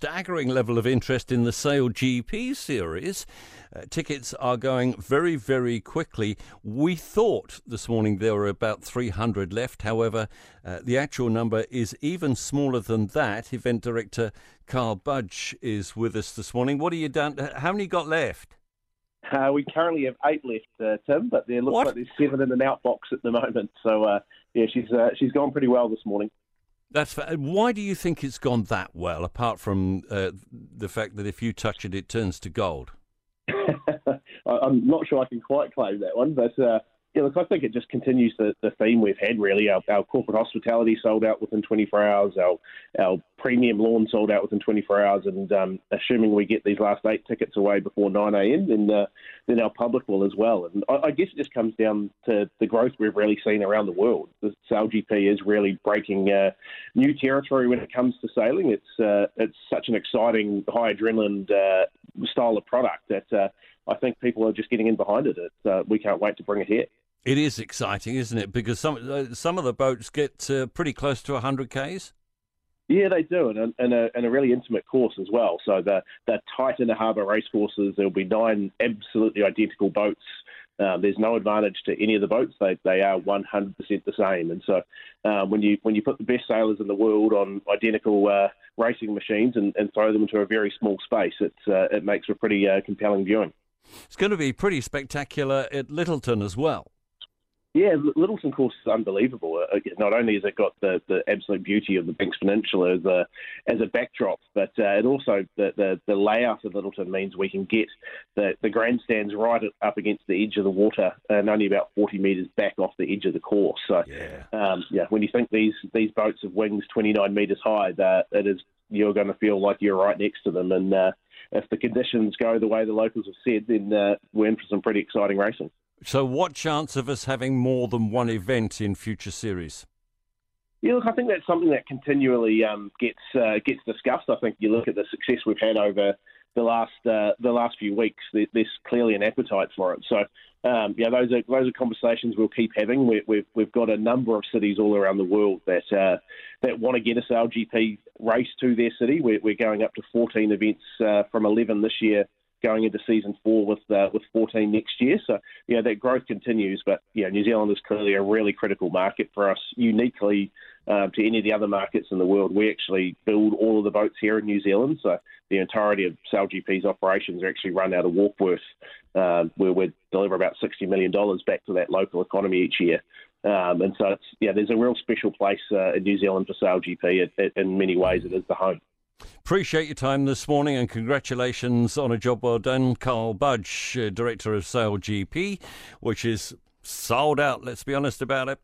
staggering level of interest in the SailGP series. Uh, tickets are going very, very quickly. We thought this morning there were about 300 left. However, uh, the actual number is even smaller than that. Event director Karl Budge is with us this morning. What are you done? How many got left? Uh, we currently have eight left, uh, Tim, but there looks What? like there's seven in an outbox at the moment. So uh, yeah, she's uh, she's gone pretty well this morning. That's why do you think it's gone that well? Apart from uh, the fact that if you touch it, it turns to gold. I'm not sure I can quite claim that one, but uh, yeah, look, I think it just continues the, the theme we've had. Really, our, our corporate hospitality sold out within 24 hours. Our our premium lawn sold out within 24 hours, and um, assuming we get these last eight tickets away before 9 a.m., then uh, then our public will as well. And I, I guess it just comes down to the growth we've really seen around the world. The Sail GP is really breaking uh, new territory when it comes to sailing. It's uh, it's such an exciting, high adrenaline uh, style of product that. Uh, I think people are just getting in behind it. Uh, we can't wait to bring it here. It is exciting, isn't it? Because some uh, some of the boats get uh, pretty close to 100 k's. Yeah, they do, and, and, a, and a really intimate course as well. So they're, they're tight in the harbour race courses. There'll be nine absolutely identical boats. Uh, there's no advantage to any of the boats. They they are 100% the same. And so um, when you when you put the best sailors in the world on identical uh, racing machines and, and throw them into a very small space, uh, it makes for pretty uh, compelling viewing. It's going to be pretty spectacular at Lyttelton as well. Yeah, Lyttelton course is unbelievable. Uh, not only has it got the, the absolute beauty of the Banks Peninsula as a as a backdrop, but uh, it also the, the the layout of Lyttelton means we can get the the grandstands right up against the edge of the water and only about 40 metres back off the edge of the course. So Yeah. um, yeah, when you think these these boats have wings 29 metres high, that it is you're going to feel like you're right next to them. And uh, if the conditions go the way the locals have said, then uh, we're in for some pretty exciting racing. So, what chance of us having more than one event in future series? Yeah, look, I think that's something that continually um, gets uh, gets discussed. I think you look at the success we've had over the last uh, the last few weeks. There's clearly an appetite for it. So, um, yeah, those are those are conversations we'll keep having. We, we've we've got a number of cities all around the world that uh, that want to get SailGP race to their city. We're, we're going up to 14 events uh, from 11 this year going into season four with uh, with 14 next year. So yeah, that growth continues. But yeah, New Zealand is clearly a really critical market for us, uniquely um, to any of the other markets in the world. We actually build all of the boats here in New Zealand. So the entirety of SailGP's operations are actually run out of Warkworth, um, where we deliver about 60 million dollars back to that local economy each year. Um, and so it's yeah, there's a real special place uh, in New Zealand for SailGP. It, it, in many ways, it is the home. Appreciate your time this morning and congratulations on a job well done. Karl Budge, uh, Director of Sail GP, which is sold out, let's be honest about it.